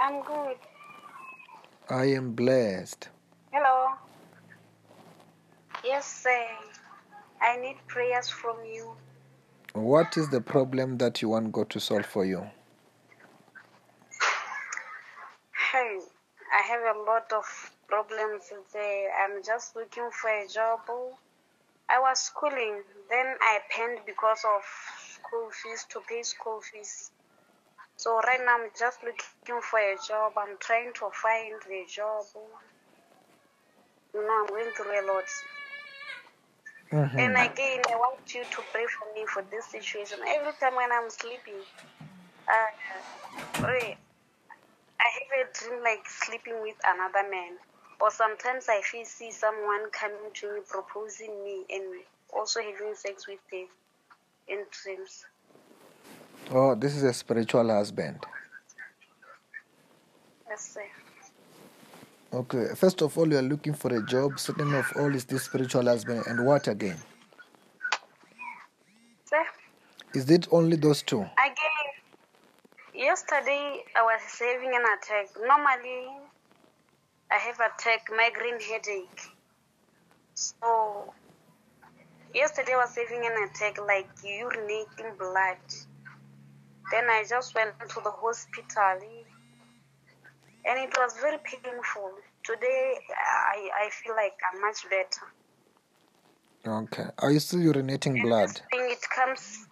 I'm good. I am blessed. Hello. Yes, sir. I need prayers from you. What is the problem that you want God to solve for you? Hey, I have a lot of problems there. I'm just looking for a job. I was schooling, then I penned because of school fees to pay school fees. So right now I'm just looking for a job. I'm trying to find the job. You know, I'm going through a lot. Mhm. And again, I want you to pray for me for this situation. Every time when I'm sleeping, uh, pray. I have a dream like sleeping with another man. Or sometimes I feel see someone coming to me, proposing me, and also having sex with them in dreams. Oh, this is a spiritual husband. Yes, sir. Okay, first of all, you are looking for a job. Second of all, is this spiritual husband. And what again? Sir, Is it only those two? again, yesterday I was having an attack. Normally, I have attack migraine headache. So, yesterday I was having an attack like urinating blood. Then I just went to the hospital and it was very painful. Today I, I feel like I'm much better. Okay. Are you still urinating blood? This thing it comes,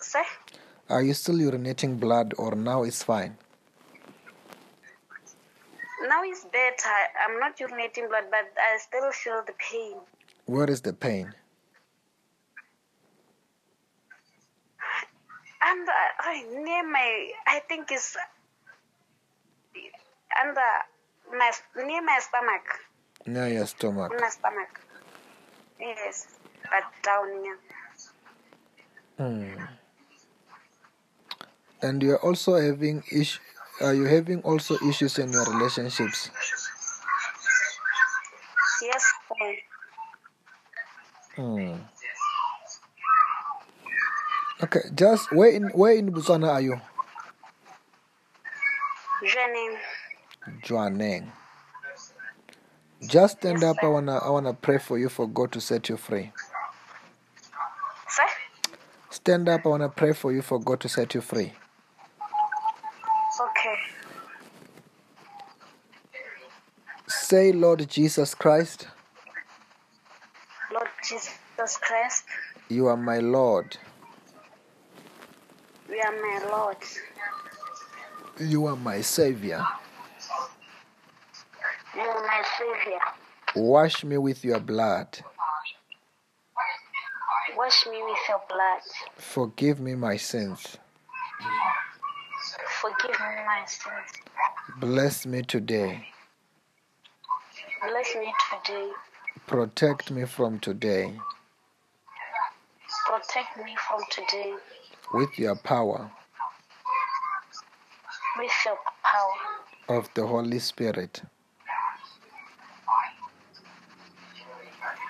sir. Are you still urinating blood or now it's fine? Now it's better. I'm not urinating blood, but I still feel the pain. Where is the pain? And uh, near my, I think it's under my near my stomach, Near your stomach. my stomach. Yes, but down here. Hmm. And you're also having ish- are you having also issues in your relationships? Yes, sir. Hmm. Okay, just where in where in Botswana are you? Jenny. Jwaneng. Just stand Yes, up. I wanna I wanna pray for you for God to set you free. Sir? Stand up. I wanna pray for you for God to set you free. Okay. Say, Lord Jesus Christ, Lord Jesus Christ, you are my Lord. You are my Lord. You are my Savior. You are my Savior. Wash me with your blood. Wash me with your blood. Forgive me my sins. Forgive me my sins. Bless me today. Bless me today. Protect me from today Protect me from today with your power with your power. of the Holy Spirit.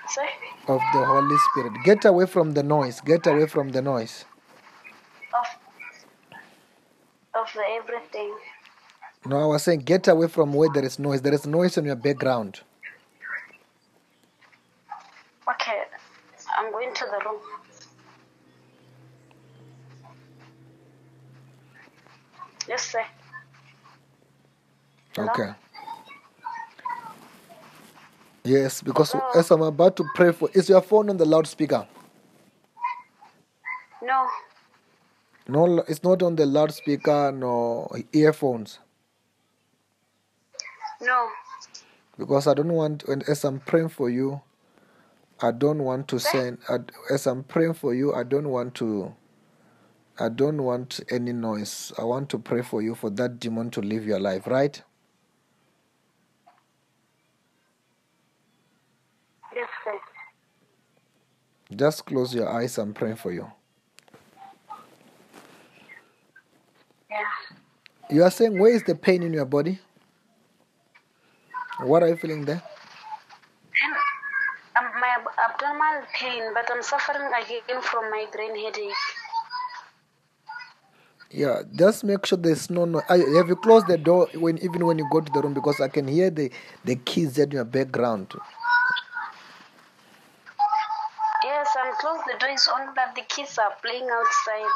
Sir? Of the Holy Spirit. Get away from the noise. Get away from the noise. Of, of the everything. No, I was saying get away from where there is noise. There is noise in your background. Okay, I'm going to the room. Yes, sir. Hello? Okay. Yes, because Hello? as I'm about to pray for, is your phone on the loudspeaker? No, No, it's not on the loudspeaker, no earphones. no. Because I don't want, when as I'm praying for you, I don't want to send. As I'm praying for you, I don't want to. I don't want any noise. I want to pray for you for that demon to live your life, right? Yes, sir. Just close your eyes. I'm praying for you. Yeah. You are saying, where is the pain in your body? What are you feeling there? And um, my ab- abdominal pain, but I'm suffering again from migraine headache. Yeah, just make sure there's no noise. Have you closed the door when even when you go to the room because I can hear the the kids in your background. Yes, I'm closed. The door is on, but the kids are playing outside.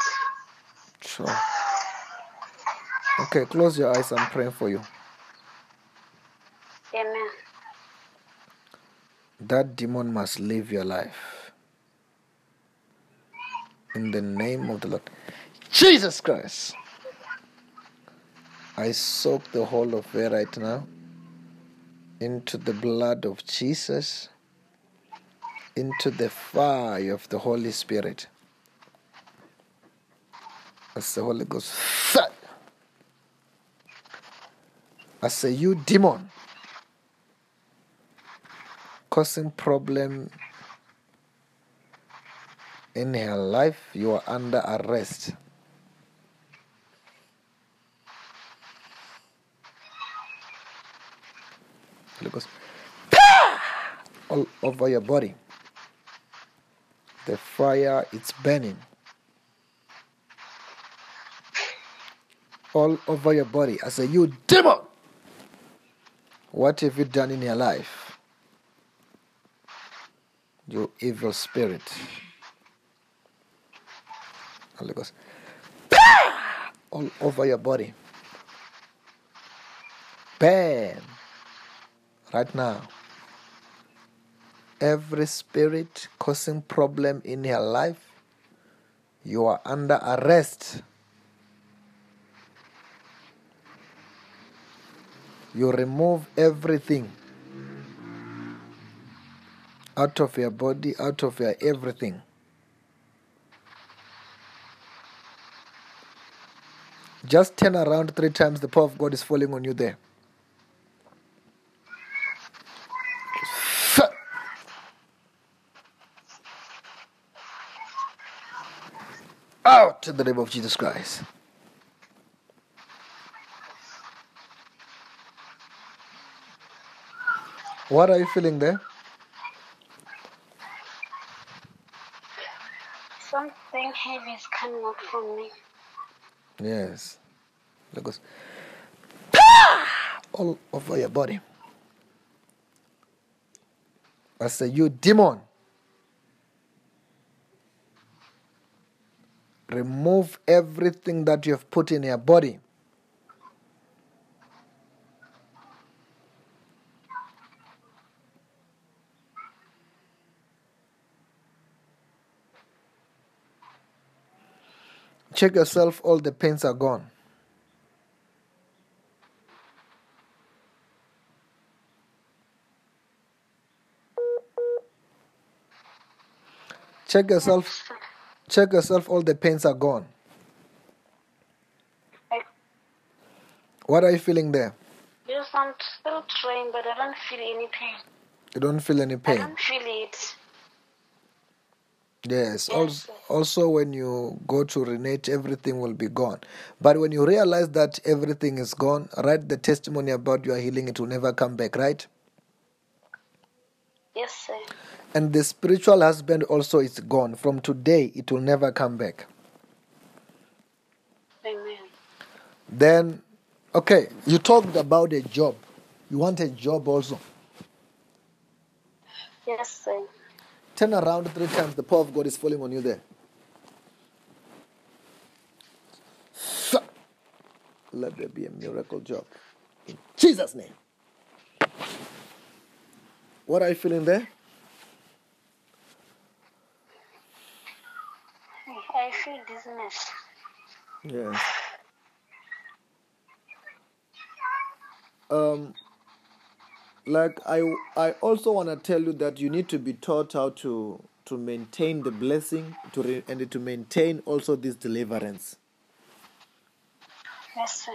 Sure. Okay, close your eyes. I'm praying for you. Amen. That demon must leave your life. In the name of the Lord Jesus Christ. I soak the whole of it right now into the blood of Jesus, into the fire of the Holy Spirit. As the Holy Ghost. I say, you demon, causing problem in her life, you are under arrest. Goes, all over your body. The fire it's burning. All over your body. I say, You demon! What have you done in your life? You evil spirit. Holy Ghost. All over your body. Burn right now. Every spirit causing problem in your life, you are under arrest. You remove everything out of your body, out of your everything. Just turn around three times, the power of God is falling on you there. Out in the name of Jesus Christ. What are you feeling there? Something heavy is coming up from me. Yes. Look goes all over your body. I say, you demon. Remove everything that you have put in your body. Check yourself, all the pains are gone. Check yourself. Check yourself, all the pains are gone. What are you feeling there? Yes, I'm still trying, but I don't feel any pain. You don't feel any pain? I don't feel it. Yes. Yes, Also, also, when you go to renate, everything will be gone. But when you realize that everything is gone, write the testimony about your healing. It will never come back, right? Yes, sir. And the spiritual husband also is gone. From today, it will never come back. Amen. Then, okay, you talked about a job. You want a job also. Yes, sir. Turn around three times. The power of God is falling on you there. Let there be a miracle job. In Jesus' name. What are you feeling there? I feel dizziness. Yes. Um, like I, I also want to tell you that you need to be taught how to to maintain the blessing to re, and to maintain also this deliverance. Yes, sir.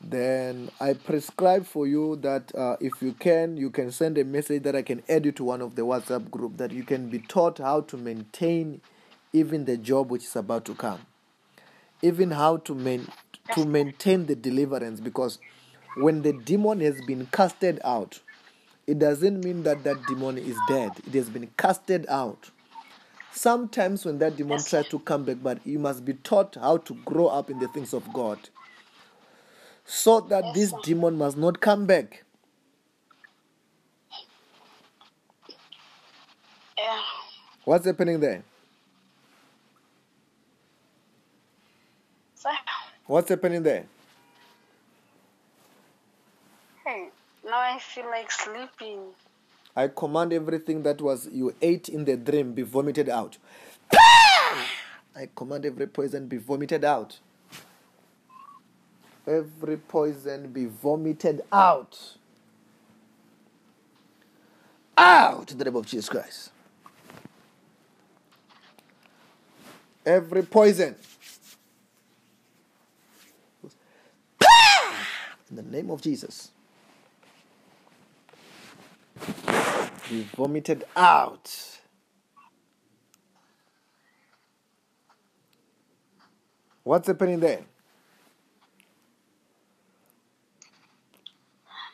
Then I prescribe for you that uh, if you can, you can send a message that I can add you to one of the WhatsApp group that you can be taught how to maintain even the job which is about to come, even how to main, to maintain the deliverance because when the demon has been casted out, it doesn't mean that that demon is dead. It has been casted out. Sometimes when that demon Yes. tries to come back, but you must be taught how to grow up in the things of God. So that Yes, this demon must not come back. Yeah. What's happening there? Sir. What's happening there? Hey, now I feel like sleeping. I command everything that was you ate in the dream be vomited out. Ah! I command every poison be vomited out. Every poison be vomited out. Out in the name of Jesus Christ. Every poison. In the name of Jesus. Be vomited out. What's happening there?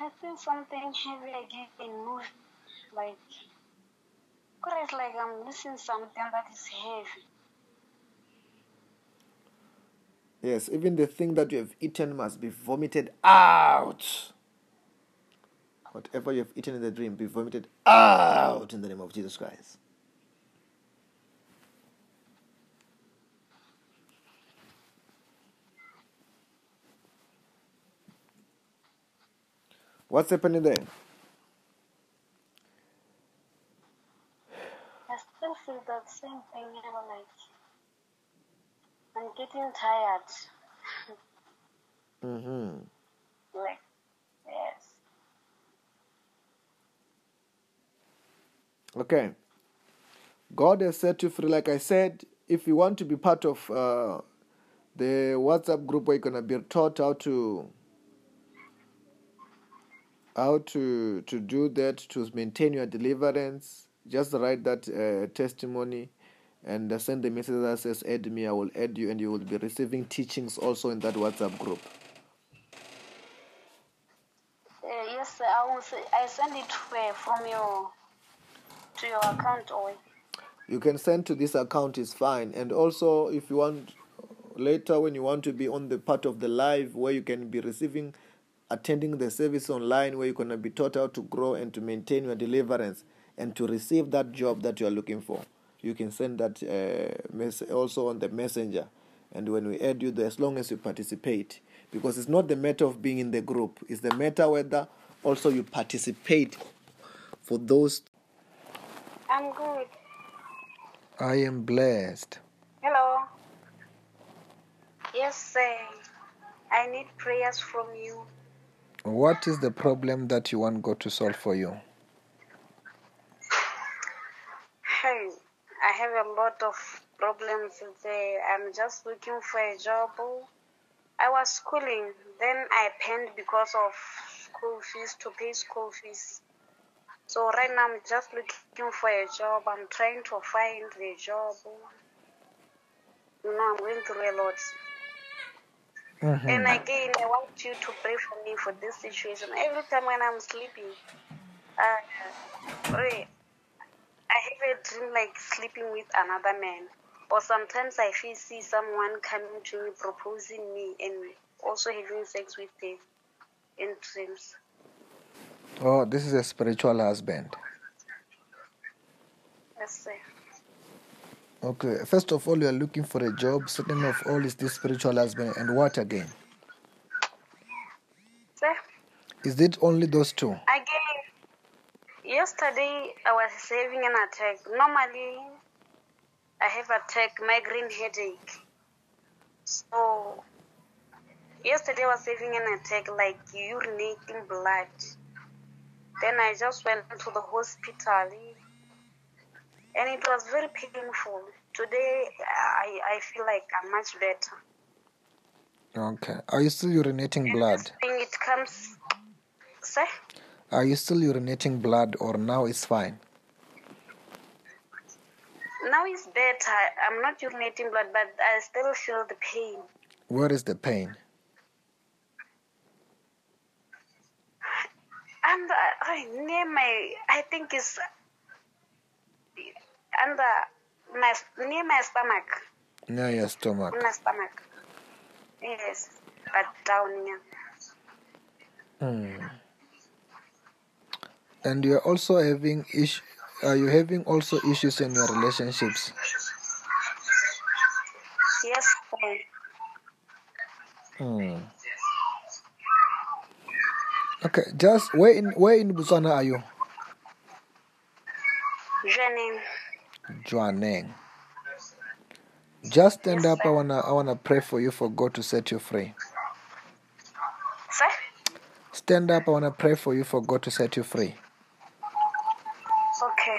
I feel something heavy again in move. Like, it's like I'm missing something that is heavy. Yes, even the thing that you have eaten must be vomited out. Whatever you have eaten in the dream, be vomited out in the name of Jesus Christ. What's happening there? I still feel that same thing, you know, like I'm getting tired. Mm-hmm. Like, yes. Okay. God has set you free. Like I said, if you want to be part of uh, the WhatsApp group where you're gonna be taught how to how to to do that to maintain your deliverance, just write that uh, testimony and uh, send the message that says add me. I will add you, and you will be receiving teachings also in that WhatsApp group. Uh, yes, sir, I will say, I send it where from your to your account or you can send to this account is fine and also if you want later when you want to be on the part of the live where you can be receiving attending the service online where you're going to be taught how to grow and to maintain your deliverance and to receive that job that you are looking for you can send that uh, mess- also on the messenger and when we add you there as long as you participate because it's not the matter of being in the group it's the matter whether also you participate for those I'm good. i am blessed Hello. Yes, sir. I need prayers from you. What is the problem that you want God to solve for you? Hey, I have a lot of problems there. I'm just looking for a job. I was schooling, then I penned because of school fees to pay school fees. So right now I'm just looking for a job. I'm trying to find the job. You know, I'm going through a lot. Mm-hmm. And again, I want you to pray for me for this situation. Every time when I'm sleeping, uh, pray. I have a dream like sleeping with another man. Or sometimes I feel see someone coming to me, proposing me, and also having sex with them in dreams. Oh, this is a spiritual husband. Yes, sir. Okay, first of all, you are looking for a job. Second of all, is this spiritual husband. And what again? Sir, Is it only those two? again, yesterday I was having an attack. Normally, I have attack, migraine headache. So, yesterday I was having an attack like urinating blood. Then I just went to the hospital and it was very painful. Today I, I feel like I'm much better. Okay. Are you still urinating blood? It comes sir? Are you still urinating blood or now it's fine? Now it's better. I'm not urinating blood, but I still feel the pain. Where is the pain? And uh, near my, I think it's under my near my stomach. Near your stomach. My stomach. Yes, but down here. Hmm. And you're also having issue. Are you having also issues in your relationships? Yes. Hmm. Okay, just where in where in Botswana are you? Jwaneng. Just stand Yes, up. I wanna I wanna pray for you for God to set you free. Sir? Stand up. I wanna pray for you for God to set you free. Okay.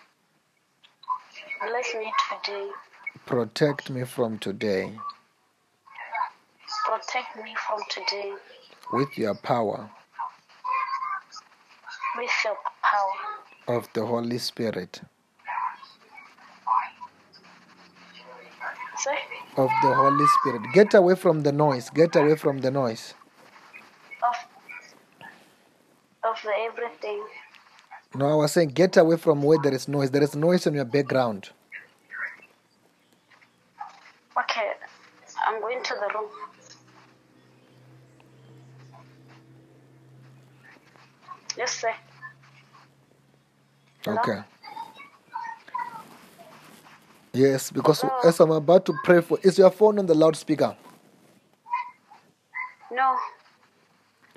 Bless me today. Protect me from today Protect me from today with your power with your power of the Holy Spirit. Sir? Of the Holy Spirit. Get away from the noise. Get away from the noise. of of the everything. No, I was saying get away from where there is noise. There is noise in your background. Okay, I'm going to the room. Yes, sir. Hello? Okay. Yes, because Hello? as I'm about to pray for, is your phone on the loudspeaker? No,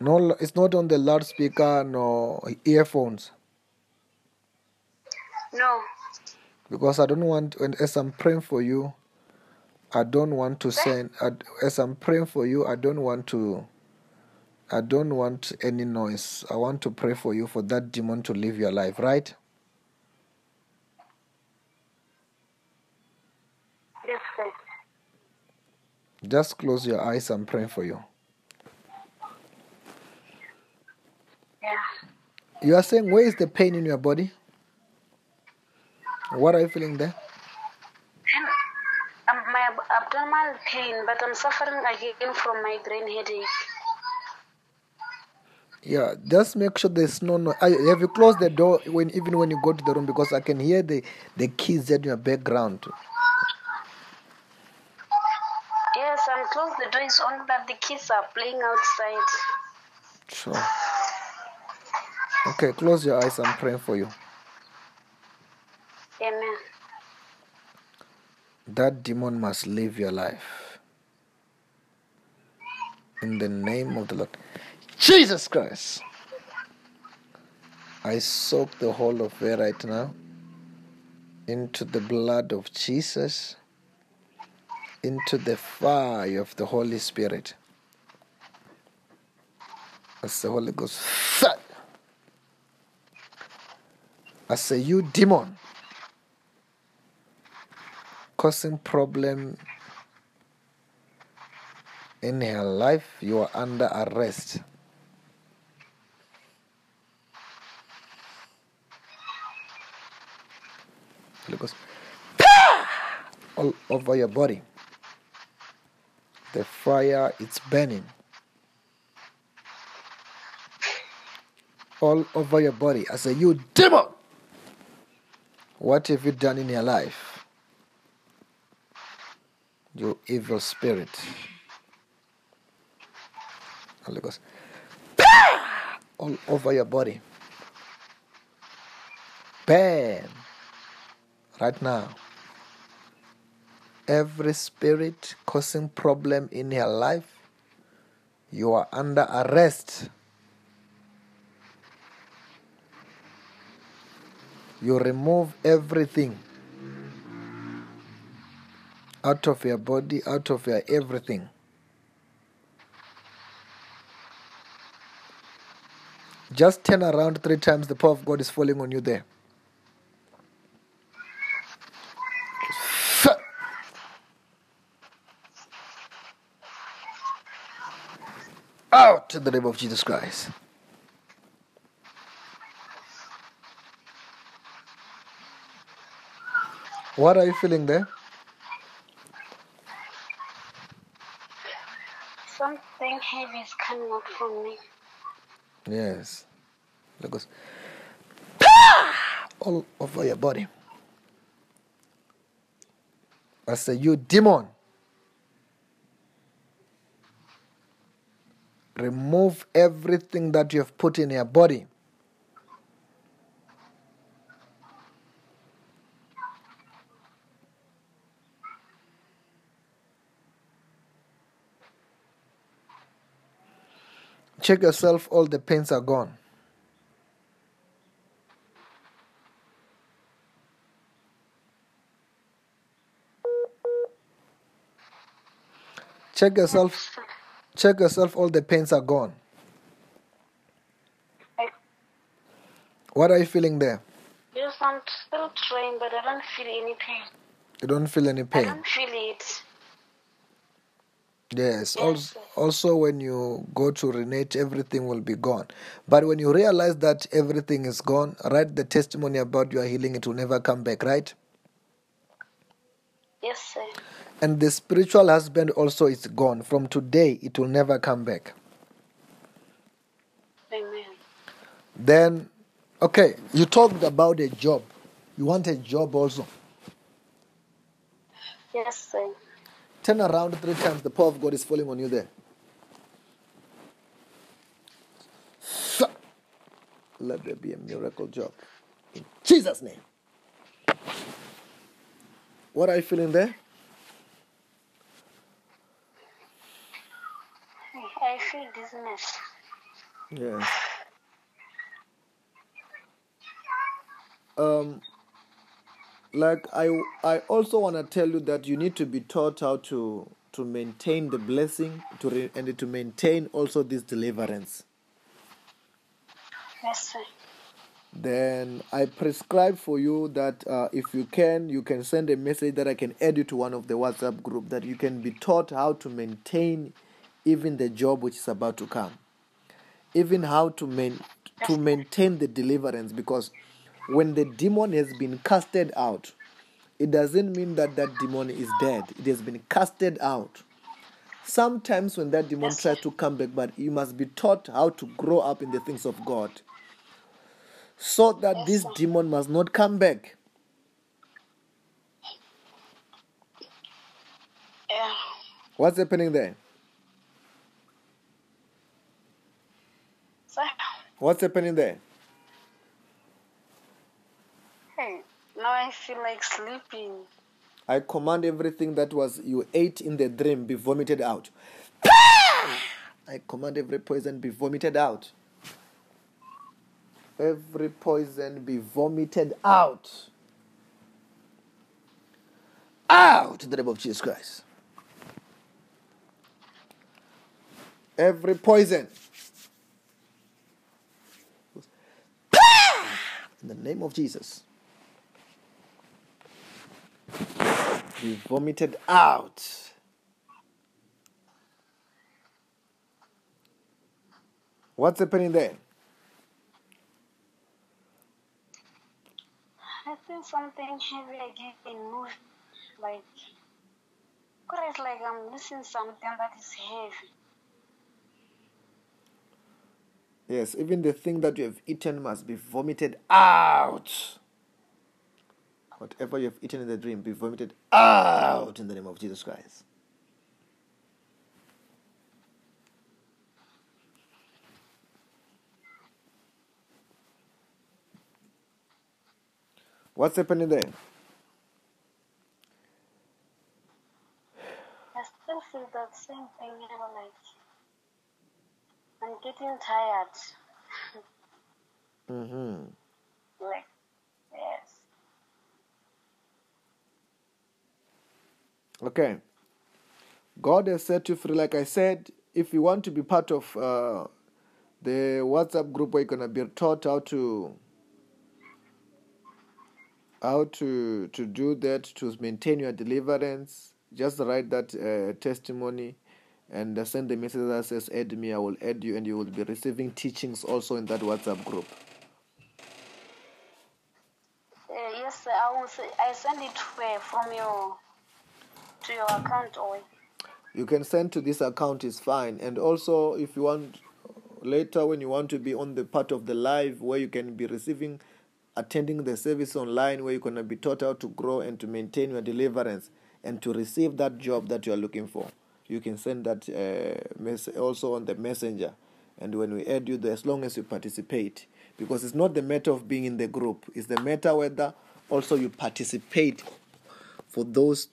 No, it's not on the loudspeaker. No earphones. No. Because I don't want, as I'm praying for you, I don't want to send. I, as I'm praying for you, I don't want to. I don't want any noise. I want to pray for you for that demon to leave your life. Right? Yes, sir. Just close your eyes. I'm praying for you. Yeah. You are saying, where is the pain in your body? What are you feeling there? And um, my ab- abdominal pain, but I'm suffering again from migraine headache. Yeah, just make sure there's no noise. Have you closed the door when even when you go to the room because I can hear the the kids in your background. Yes, I'm closed. The door is on, but the kids are playing outside. Sure. Okay, close your eyes. I'm praying for you. Amen. That demon must leave your life. In the name of the Lord. Jesus Christ. I soak the whole of it right now into the blood of Jesus, into the fire of the Holy Spirit. As the Holy Ghost. I say, you demon, causing problem in her life, you are under arrest. Holy Ghost, all over your body. The fire is burning. All over your body. I say, you demon! What have you done in your life? You evil spirit. Holy Ghost. All over your body. Burn. Right now. Every spirit causing problem in your life, you are under arrest. You remove everything out of your body, out of your everything. Just turn around three times, the power of God is falling on you there. Out in the name of Jesus Christ. What are you feeling there? Is coming up from me. Yes. Look us. All over your body. I say, you demon. Remove everything that you have put in your body. Check yourself, all the pains are gone. Check yourself, check yourself, all the pains are gone. What are you feeling there? Yes, I'm still trying, but I don't feel any pain. You don't feel any pain? I don't feel it. Yes. Yes, Also, also, when you go to renate, everything will be gone. But when you realize that everything is gone, write the testimony about your healing. It will never come back, right? Yes, sir. And the spiritual husband also is gone. From today, it will never come back. Amen. Then, okay, you talked about a job. You want a job also. Yes, sir. Turn around three times. The power of God is falling on you there. Let there be a miracle job. In Jesus' name. What are you feeling there? I feel dizziness. Yes. Um, like I, I also want to tell you that you need to be taught how to to maintain the blessing to re, and to maintain also this deliverance. Yes, sir. Then I prescribe for you that uh, if you can, you can send a message that I can add you to one of the WhatsApp group that you can be taught how to maintain even the job which is about to come, even how to main, to maintain the deliverance because when the demon has been casted out, it doesn't mean that that demon is dead. It has been casted out. Sometimes when that demon tries to come back, but you must be taught how to grow up in the things of God so that this demon must not come back. What's happening there? What's happening there? Hey, now I feel like sleeping. I command everything that was you ate in the dream be vomited out. I command every poison be vomited out. Every poison be vomited out. Out in the name of Jesus Christ. Every poison. In the name of Jesus. Be vomited out. What's happening there? I feel something heavy again move. Like, it's like I'm missing something that is heavy. Yes, even the thing that you have eaten must be vomited out. Whatever you have eaten in the dream, be vomited out in the name of Jesus Christ. What's happening there? I still feel that same thing, you know, like I'm getting tired. Mm-hmm. like, yes. Okay. God has set you free. Like I said, if you want to be part of uh, the WhatsApp group where you're gonna be taught how to how to to do that to maintain your deliverance, just write that uh, testimony, and send the message that says add me. I will add you, and you will be receiving teachings also in that WhatsApp group. Uh, yes, I will. Say, I send it uh, from your to your account or You can send to this account is fine, and also if you want later when you want to be on the part of the live where you can be receiving attending the service online where you're going to be taught how to grow and to maintain your deliverance and to receive that job that you are looking for you can send that uh, mess- also on the messenger. And when we add you there as long as you participate because it's not the matter of being in the group it's the matter whether also you participate for those